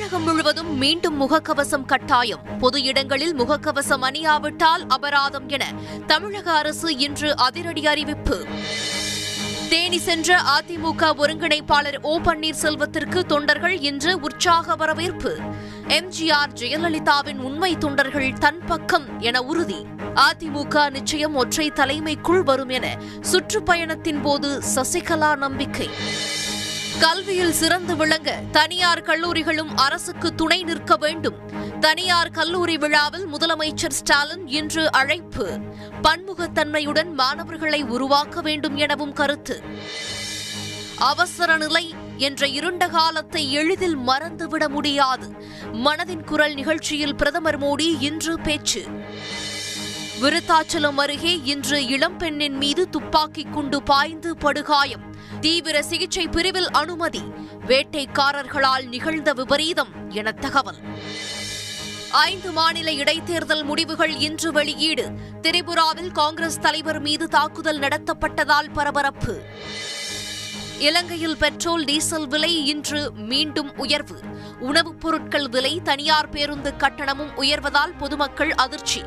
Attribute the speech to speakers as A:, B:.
A: தமிழகம் முழுவதும் மீண்டும் முகக்கவசம் கட்டாயம். பொது இடங்களில் முகக்கவசம் அணியாவிட்டால் அபராதம் என தமிழக அரசு இன்று அதிரடி அறிவிப்பு. தேனி சென்ற அதிமுக ஒருங்கிணைப்பாளர் ஓ பன்னீர்செல்வத்திற்கு தொண்டர்கள் இன்று உற்சாக வரவேற்பு. எம்ஜிஆர் ஜெயலலிதாவின் உண்மை தொண்டர்கள் தன் பக்கம் என உறுதி. அதிமுக நிச்சயம் ஒற்றை தலைமைக்குள் வரும் என சுற்றுப்பயணத்தின் போது சசிகலா நம்பிக்கை. கல்வியில் சிறந்து விளங்க தனியார் கல்லூரிகளும் அரசுக்கு துணை நிற்க வேண்டும். தனியார் கல்லூரி விழாவில் முதலமைச்சர் ஸ்டாலின் இன்று அழைப்பு. பன்முகத்தன்மையுடன் மாணவர்களை உருவாக்க வேண்டும் எனவும் கருத்து. அவசர நிலை என்ற இருண்ட காலத்தை எளிதில் மறந்துவிட முடியாது. மனதின் குரல் நிகழ்ச்சியில் பிரதமர் மோடி இன்று பேச்சு. விருத்தாச்சலம் அருகே இன்று இளம்பெண்ணின் மீது துப்பாக்கி குண்டு பாய்ந்து படுகாயம். தீவிர சிகிச்சை பிரிவில் அனுமதி. வேட்டைக்காரர்களால் நிகழ்ந்த விபரீதம் என தகவல். ஐந்து மாநில இடைத்தேர்தல் முடிவுகள் இன்று வெளியீடு. திரிபுராவில் காங்கிரஸ் தலைவர் மீது தாக்குதல் நடத்தப்பட்டதால் பரபரப்பு. இலங்கையில் பெட்ரோல் டீசல் விலை இன்று மீண்டும் உயர்வு. உணவுப் பொருட்கள் விலை தனியார் பேருந்து கட்டணமும் உயர்வதால் பொதுமக்கள் அதிர்ச்சி.